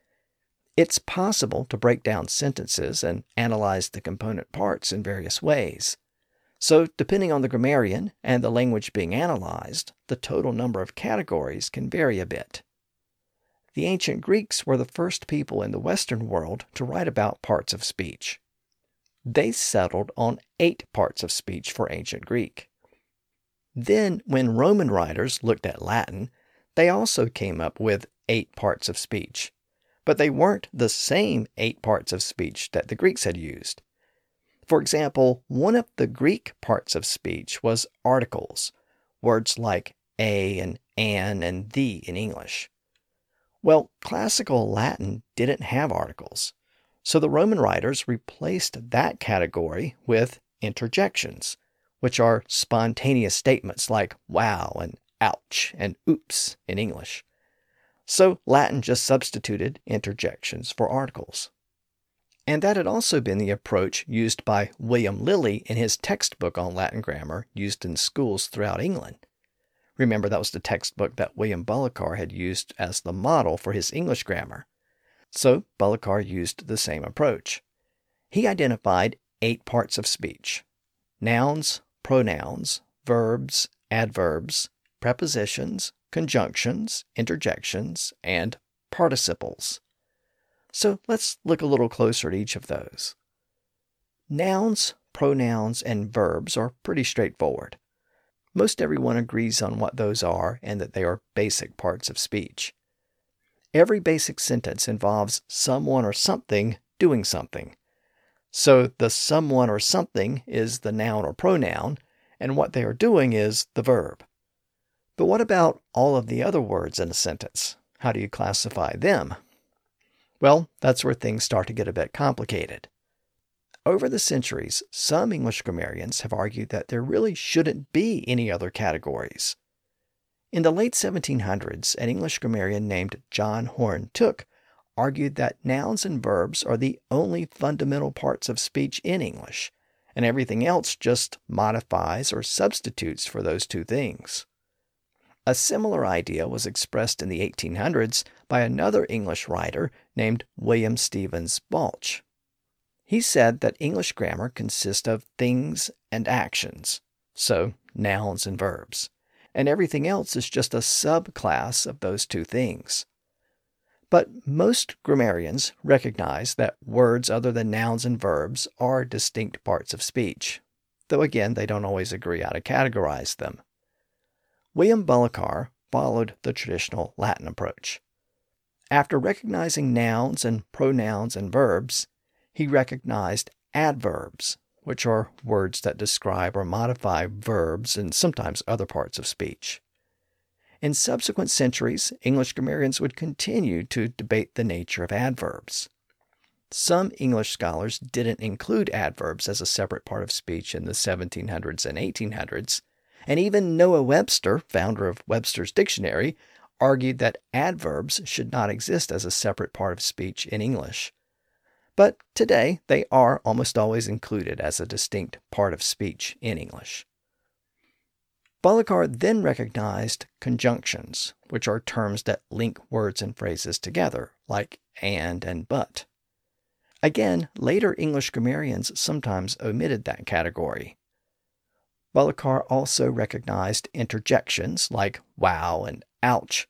It's possible to break down sentences and analyze the component parts in various ways. So, depending on the grammarian and the language being analyzed, the total number of categories can vary a bit. The ancient Greeks were the first people in the Western world to write about parts of speech. They settled on eight parts of speech for ancient Greek. Then, when Roman writers looked at Latin, they also came up with eight parts of speech. But they weren't the same eight parts of speech that the Greeks had used. For example, one of the Greek parts of speech was articles, words like a and an and the in English. Well, classical Latin didn't have articles, so the Roman writers replaced that category with interjections, which are spontaneous statements like wow and ouch and oops in English. So Latin just substituted interjections for articles. And that had also been the approach used by William Lily in his textbook on Latin grammar used in schools throughout England. Remember, that was the textbook that William Bullokar had used as the model for his English grammar. So, Bullokar used the same approach. He identified eight parts of speech nouns, pronouns, verbs, adverbs, prepositions, conjunctions, interjections, and participles. So let's look a little closer at each of those. Nouns, pronouns, and verbs are pretty straightforward. Most everyone agrees on what those are and that they are basic parts of speech. Every basic sentence involves someone or something doing something. So the someone or something is the noun or pronoun, and what they are doing is the verb. But what about all of the other words in a sentence? How do you classify them? Well, that's where things start to get a bit complicated. Over the centuries, some English grammarians have argued that there really shouldn't be any other categories. In the late 1700s, an English grammarian named John Horne Tooke argued that nouns and verbs are the only fundamental parts of speech in English, and everything else just modifies or substitutes for those two things. A similar idea was expressed in the 1800s by another English writer named William Stevens Balch. He said that English grammar consists of things and actions, so nouns and verbs, and everything else is just a subclass of those two things. But most grammarians recognize that words other than nouns and verbs are distinct parts of speech, though again they don't always agree how to categorize them. William Bullokar followed the traditional Latin approach. After recognizing nouns and pronouns and verbs, he recognized adverbs, which are words that describe or modify verbs and sometimes other parts of speech. In subsequent centuries, English grammarians would continue to debate the nature of adverbs. Some English scholars didn't include adverbs as a separate part of speech in the 1700s and 1800s, and even Noah Webster, founder of Webster's Dictionary, argued that adverbs should not exist as a separate part of speech in English. But today, they are almost always included as a distinct part of speech in English. Bullokar then recognized conjunctions, which are terms that link words and phrases together, like and and but. Again, later English grammarians sometimes omitted that category. Bullokar also recognized interjections like wow and ouch,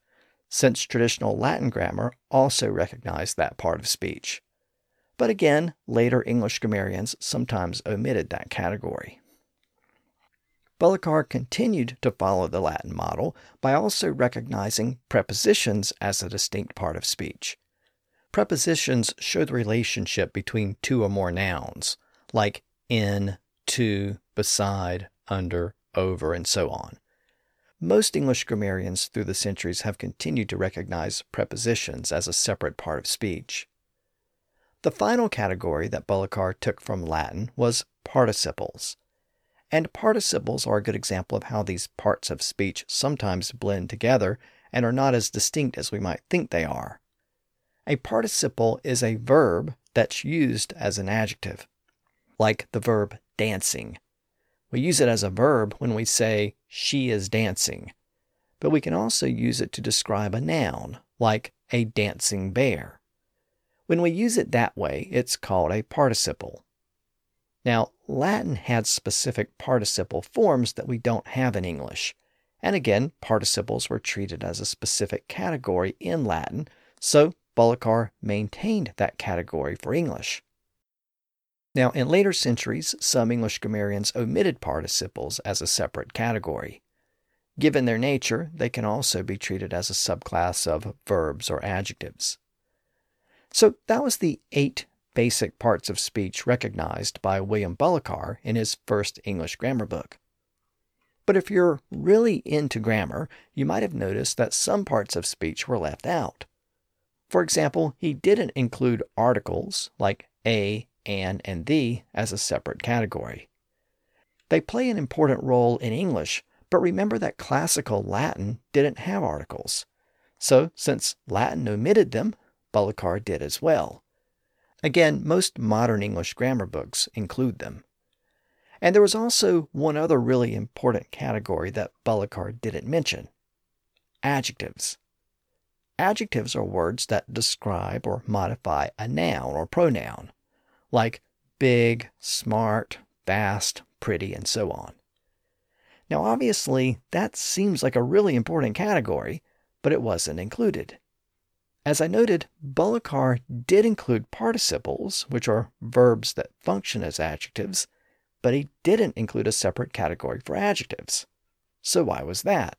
since traditional Latin grammar also recognized that part of speech. But again, later English grammarians sometimes omitted that category. Bullokar continued to follow the Latin model by also recognizing prepositions as a distinct part of speech. Prepositions show the relationship between two or more nouns, like in, to, beside, under, over, and so on. Most English grammarians through the centuries have continued to recognize prepositions as a separate part of speech. The final category that Bullokar took from Latin was participles. And participles are a good example of how these parts of speech sometimes blend together and are not as distinct as we might think they are. A participle is a verb that's used as an adjective, like the verb dancing we use it as a verb when we say, she is dancing. But we can also use it to describe a noun, like a dancing bear. When we use it that way, it's called a participle. Now, Latin had specific participle forms that we don't have in English. And again, participles were treated as a specific category in Latin, so Bullokar maintained that category for English. Now, in later centuries, some English grammarians omitted participles as a separate category. Given their nature, they can also be treated as a subclass of verbs or adjectives. So that was the eight basic parts of speech recognized by William Bullokar in his first English grammar book. But if you're really into grammar, you might have noticed that some parts of speech were left out. For example, he didn't include articles like a, an, and the as a separate category. They play an important role in English, but remember that classical Latin didn't have articles. So, since Latin omitted them, Bullokar did as well. Again, most modern English grammar books include them. And there was also one other really important category that Bullokar didn't mention adjectives. Adjectives are words that describe or modify a noun or pronoun like big, smart, fast, pretty, and so on. Now, obviously, that seems like a really important category, but it wasn't included. As I noted, Bullokar did include participles, which are verbs that function as adjectives, but he didn't include a separate category for adjectives. So why was that?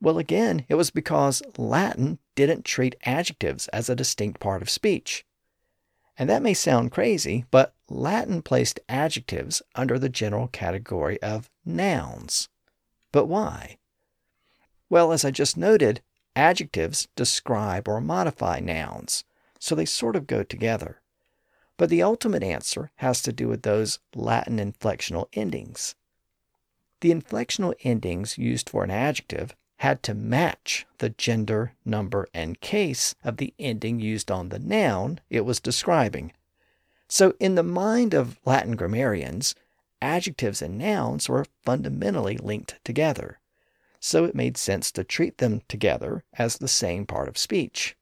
Well, again, it was because Latin didn't treat adjectives as a distinct part of speech. And that may sound crazy, but Latin placed adjectives under the general category of nouns. But why? Well, as I just noted, Adjectives describe or modify nouns, so they sort of go together. But the ultimate answer has to do with those Latin inflectional endings. The inflectional endings used for an adjective had to match the gender, number, and case of the ending used on the noun it was describing. So, in the mind of Latin grammarians, adjectives and nouns were fundamentally linked together so it made sense to treat them together as the same part of speech.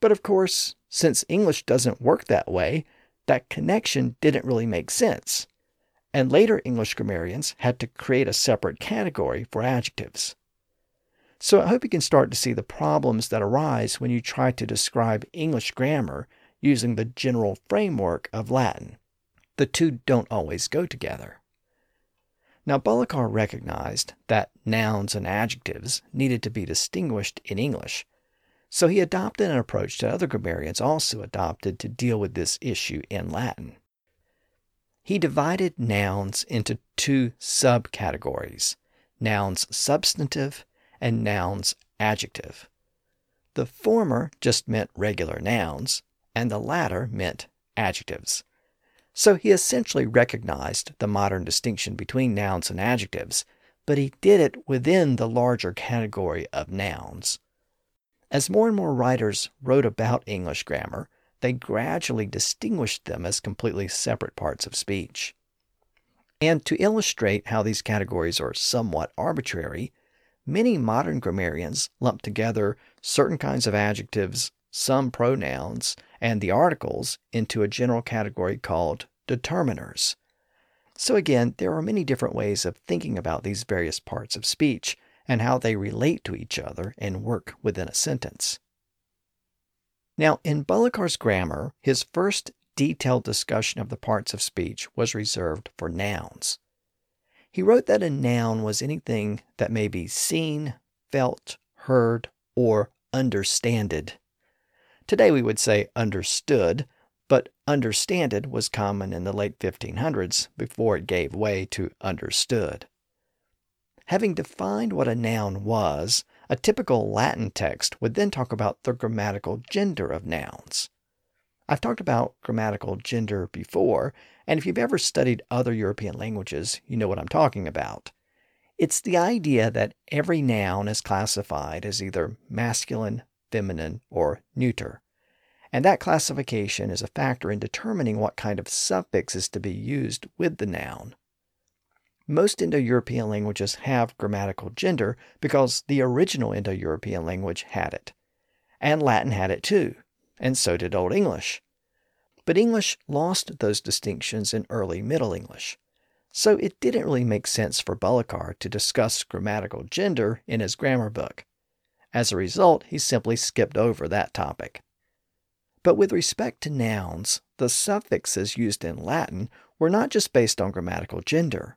But of course, since English doesn't work that way, that connection didn't really make sense, and later English grammarians had to create a separate category for adjectives. So I hope you can start to see the problems that arise when you try to describe English grammar using the general framework of Latin. The two don't always go together. Now, Bullokar recognized that nouns and adjectives needed to be distinguished in English, so he adopted an approach that other grammarians also adopted to deal with this issue in Latin. He divided nouns into two subcategories nouns substantive and nouns adjective. The former just meant regular nouns, and the latter meant adjectives. So he essentially recognized the modern distinction between nouns and adjectives, but he did it within the larger category of nouns. As more and more writers wrote about English grammar, they gradually distinguished them as completely separate parts of speech. And to illustrate how these categories are somewhat arbitrary, many modern grammarians lump together certain kinds of adjectives some pronouns, and the articles into a general category called determiners. So, again, there are many different ways of thinking about these various parts of speech and how they relate to each other and work within a sentence. Now, in Bullokar's grammar, his first detailed discussion of the parts of speech was reserved for nouns. He wrote that a noun was anything that may be seen, felt, heard, or understanded. Today we would say understood, but understanded was common in the late 1500s before it gave way to understood. Having defined what a noun was, a typical Latin text would then talk about the grammatical gender of nouns. I've talked about grammatical gender before, and if you've ever studied other European languages, you know what I'm talking about. It's the idea that every noun is classified as either masculine, feminine, or neuter. And that classification is a factor in determining what kind of suffix is to be used with the noun. Most Indo European languages have grammatical gender because the original Indo European language had it. And Latin had it too, and so did Old English. But English lost those distinctions in early Middle English. So it didn't really make sense for Bullokar to discuss grammatical gender in his grammar book. As a result, he simply skipped over that topic. But with respect to nouns, the suffixes used in Latin were not just based on grammatical gender,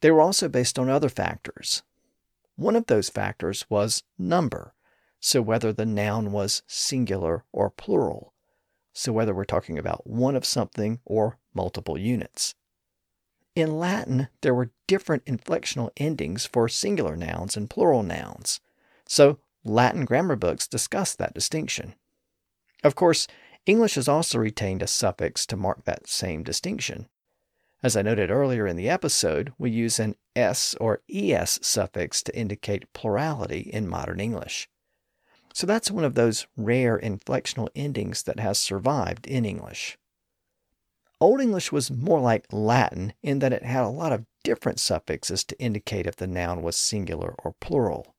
they were also based on other factors. One of those factors was number, so whether the noun was singular or plural, so whether we're talking about one of something or multiple units. In Latin, there were different inflectional endings for singular nouns and plural nouns, so Latin grammar books discuss that distinction. Of course, English has also retained a suffix to mark that same distinction. As I noted earlier in the episode, we use an s or es suffix to indicate plurality in modern English. So that's one of those rare inflectional endings that has survived in English. Old English was more like Latin in that it had a lot of different suffixes to indicate if the noun was singular or plural.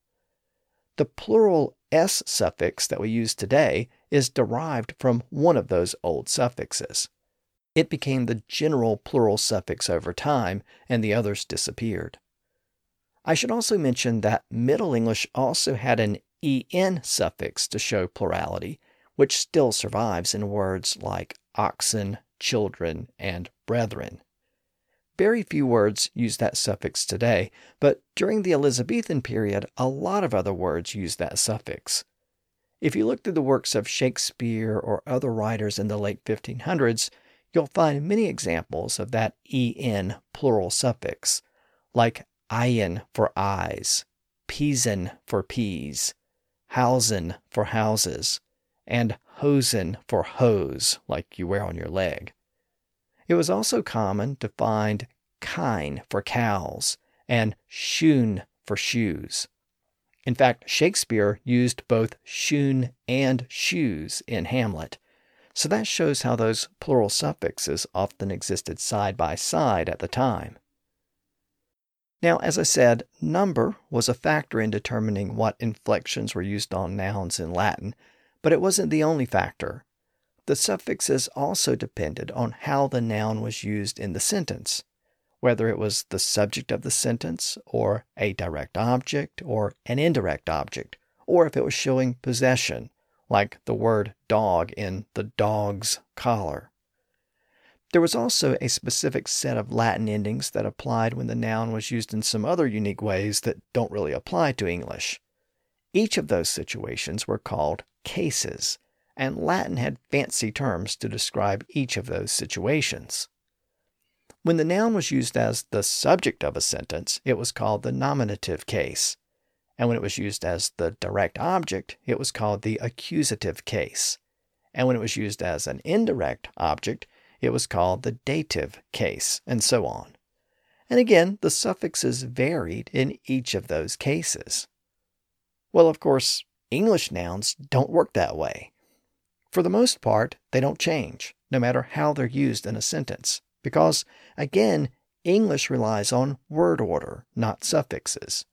The plural s suffix that we use today is derived from one of those old suffixes. It became the general plural suffix over time, and the others disappeared. I should also mention that Middle English also had an en suffix to show plurality, which still survives in words like oxen, children, and brethren. Very few words use that suffix today, but during the Elizabethan period, a lot of other words used that suffix. If you look through the works of Shakespeare or other writers in the late 1500s, you'll find many examples of that en plural suffix, like eyen for eyes, pisen for peas, hausen for houses, and hosen for hose, like you wear on your leg. It was also common to find kine for cows and shoon for shoes. In fact, Shakespeare used both shoon and shoes in Hamlet, so that shows how those plural suffixes often existed side by side at the time. Now, as I said, number was a factor in determining what inflections were used on nouns in Latin, but it wasn't the only factor. The suffixes also depended on how the noun was used in the sentence, whether it was the subject of the sentence, or a direct object, or an indirect object, or if it was showing possession, like the word dog in the dog's collar. There was also a specific set of Latin endings that applied when the noun was used in some other unique ways that don't really apply to English. Each of those situations were called cases, and Latin had fancy terms to describe each of those situations. When the noun was used as the subject of a sentence, it was called the nominative case and when it was used as the direct object, it was called the accusative case. And when it was used as an indirect object, it was called the dative case, and so on. And again, the suffixes varied in each of those cases. Well, of course, English nouns don't work that way. For the most part, they don't change, no matter how they're used in a sentence, because, again, English relies on word order, not suffixes.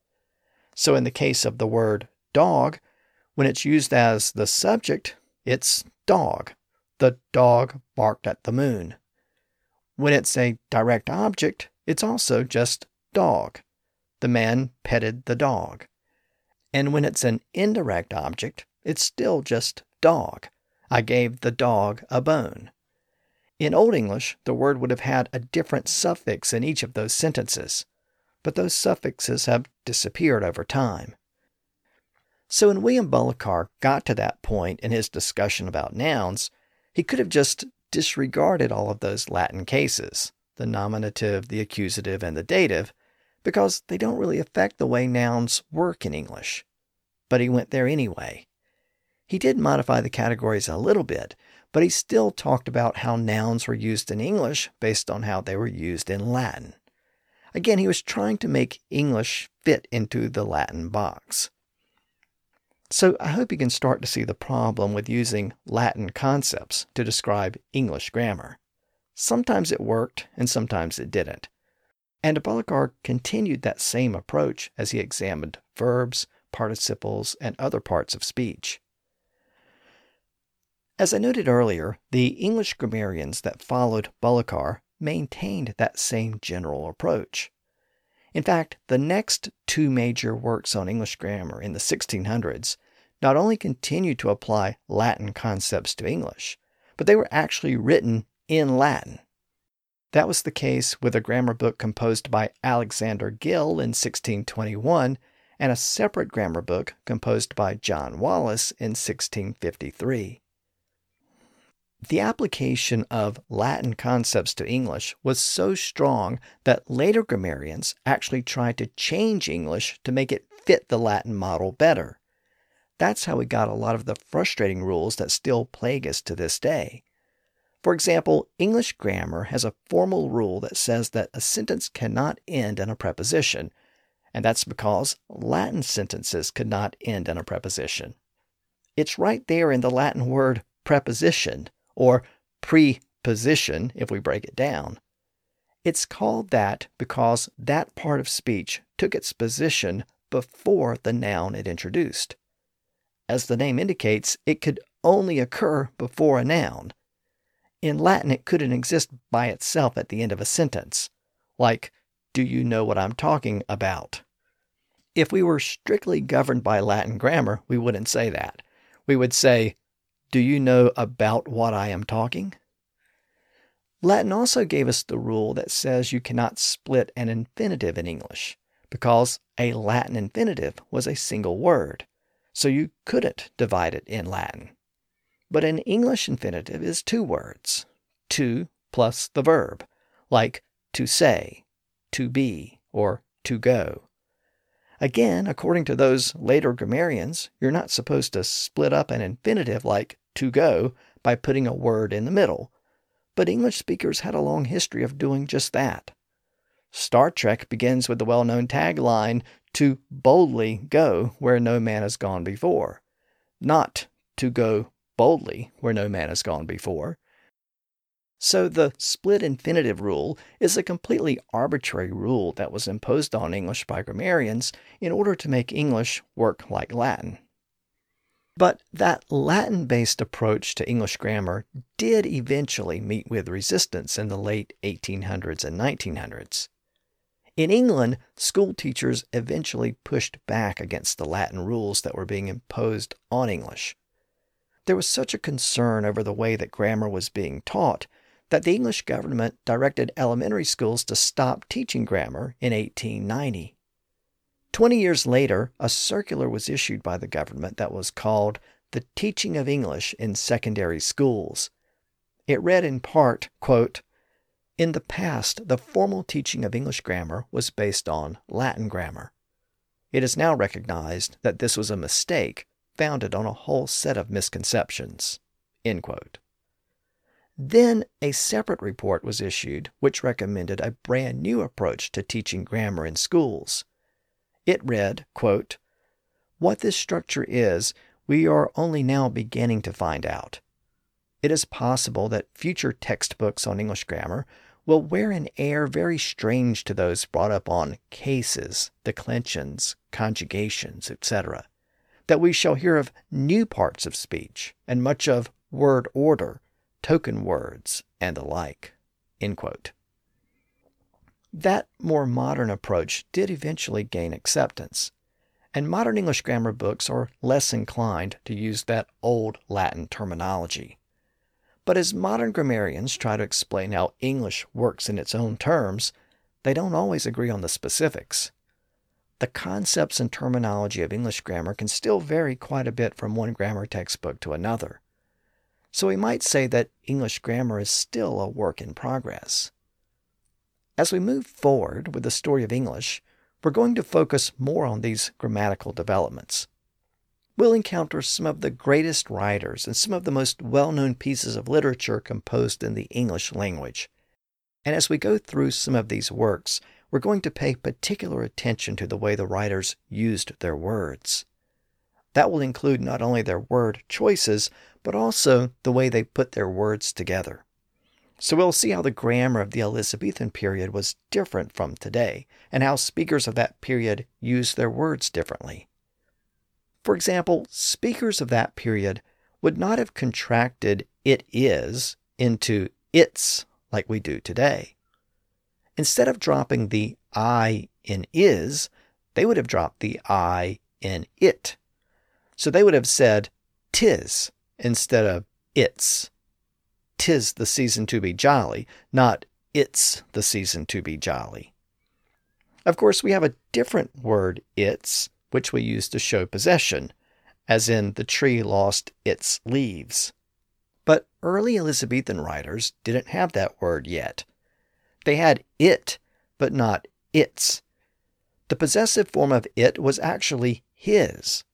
So, in the case of the word dog, when it's used as the subject, it's dog. The dog barked at the moon. When it's a direct object, it's also just dog. The man petted the dog. And when it's an indirect object, it's still just dog. I gave the dog a bone. In Old English, the word would have had a different suffix in each of those sentences but those suffixes have disappeared over time. So when William Bullokar got to that point in his discussion about nouns, he could have just disregarded all of those Latin cases, the nominative, the accusative, and the dative, because they don't really affect the way nouns work in English. But he went there anyway. He did modify the categories a little bit, but he still talked about how nouns were used in English based on how they were used in Latin. Again, he was trying to make English fit into the Latin box. So I hope you can start to see the problem with using Latin concepts to describe English grammar. Sometimes it worked and sometimes it didn't. And Bullokar continued that same approach as he examined verbs, participles, and other parts of speech. As I noted earlier, the English grammarians that followed Bullokar maintained that same general approach. In fact, the next two major works on English grammar in the 1600s not only continued to apply Latin concepts to English, but they were actually written in Latin. That was the case with a grammar book composed by Alexander Gill in 1621 and a separate grammar book composed by John Wallis in 1653. The application of Latin concepts to English was so strong that later grammarians actually tried to change English to make it fit the Latin model better. That's how we got a lot of the frustrating rules that still plague us to this day. For example, English grammar has a formal rule that says that a sentence cannot end in a preposition, and that's because Latin sentences could not end in a preposition. It's right there in the Latin word preposition or preposition if we break it down. It's called that because that part of speech took its position before the noun it introduced. As the name indicates, it could only occur before a noun. In Latin, it couldn't exist by itself at the end of a sentence, like, Do you know what I'm talking about? If we were strictly governed by Latin grammar, we wouldn't say that. We would say, Do you know about what I am talking? Latin also gave us the rule that says you cannot split an infinitive in English because a Latin infinitive was a single word, so you couldn't divide it in Latin. But an English infinitive is two words, to plus the verb, like to say, to be, or to go. Again, according to those later grammarians, you're not supposed to split up an infinitive like to go by putting a word in the middle, but English speakers had a long history of doing just that. Star Trek begins with the well known tagline, to boldly go where no man has gone before, not to go boldly where no man has gone before. So the split infinitive rule is a completely arbitrary rule that was imposed on English by grammarians in order to make English work like Latin. But that Latin based approach to English grammar did eventually meet with resistance in the late 1800s and 1900s. In England, school teachers eventually pushed back against the Latin rules that were being imposed on English. There was such a concern over the way that grammar was being taught that the English government directed elementary schools to stop teaching grammar in 1890. Twenty years later, a circular was issued by the government that was called The Teaching of English in Secondary Schools. It read in part, quote, in the past, the formal teaching of English grammar was based on Latin grammar. It is now recognized that this was a mistake founded on a whole set of misconceptions. Then a separate report was issued which recommended a brand new approach to teaching grammar in schools. It read, quote, What this structure is, we are only now beginning to find out. It is possible that future textbooks on English grammar will wear an air very strange to those brought up on cases, declensions, conjugations, etc., that we shall hear of new parts of speech and much of word order, token words, and the like. That more modern approach did eventually gain acceptance, and modern English grammar books are less inclined to use that old Latin terminology. But as modern grammarians try to explain how English works in its own terms, they don't always agree on the specifics. The concepts and terminology of English grammar can still vary quite a bit from one grammar textbook to another. So we might say that English grammar is still a work in progress. As we move forward with the story of English, we're going to focus more on these grammatical developments we'll encounter some of the greatest writers and some of the most well known pieces of literature composed in the English language. And as we go through some of these works, we're going to pay particular attention to the way the writers used their words. That will include not only their word choices, but also the way they put their words together. So we'll see how the grammar of the Elizabethan period was different from today, and how speakers of that period used their words differently. For example, speakers of that period would not have contracted it is into its like we do today. Instead of dropping the I in is, they would have dropped the I in it. So they would have said tis instead of it's. Tis the season to be jolly, not it's the season to be jolly. Of course, we have a different word, it's, which we use to show possession, as in the tree lost its leaves. But early Elizabethan writers didn't have that word yet. They had it, but not its. The possessive form of it was actually his.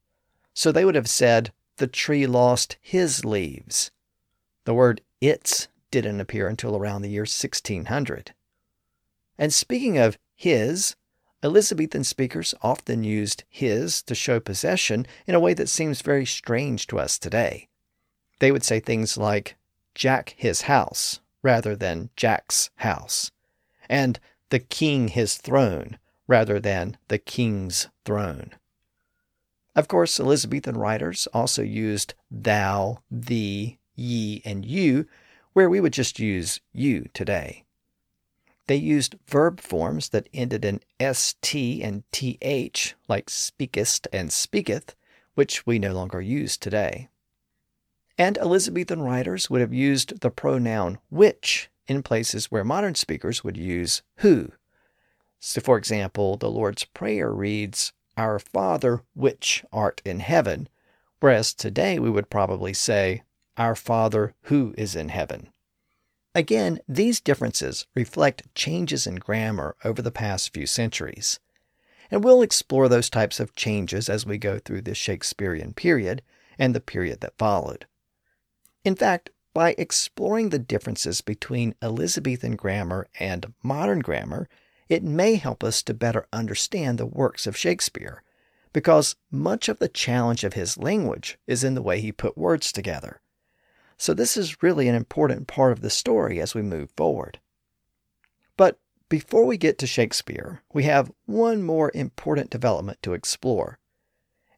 So they would have said, the tree lost his leaves. The word its didn't appear until around the year 1600. And speaking of his, Elizabethan speakers often used his to show possession in a way that seems very strange to us today. They would say things like, Jack his house, rather than Jack's house, and the king his throne, rather than the king's throne. Of course, Elizabethan writers also used thou, thee, ye, and you, where we would just use you today. They used verb forms that ended in st and th, like speakest and speaketh, which we no longer use today. And Elizabethan writers would have used the pronoun which in places where modern speakers would use who. So, for example, the Lord's Prayer reads, Our Father which art in heaven, whereas today we would probably say, Our Father who is in heaven. Again, these differences reflect changes in grammar over the past few centuries. And we'll explore those types of changes as we go through the Shakespearean period and the period that followed. In fact, by exploring the differences between Elizabethan grammar and modern grammar, it may help us to better understand the works of Shakespeare, because much of the challenge of his language is in the way he put words together. So, this is really an important part of the story as we move forward. But before we get to Shakespeare, we have one more important development to explore.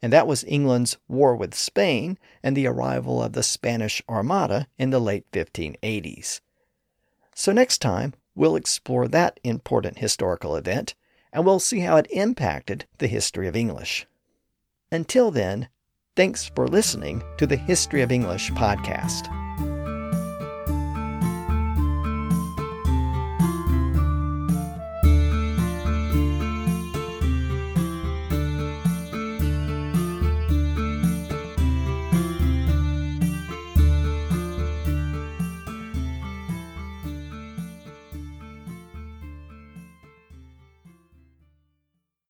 And that was England's war with Spain and the arrival of the Spanish Armada in the late 1580s. So, next time, we'll explore that important historical event and we'll see how it impacted the history of English. Until then, Thanks for listening to the History of English podcast.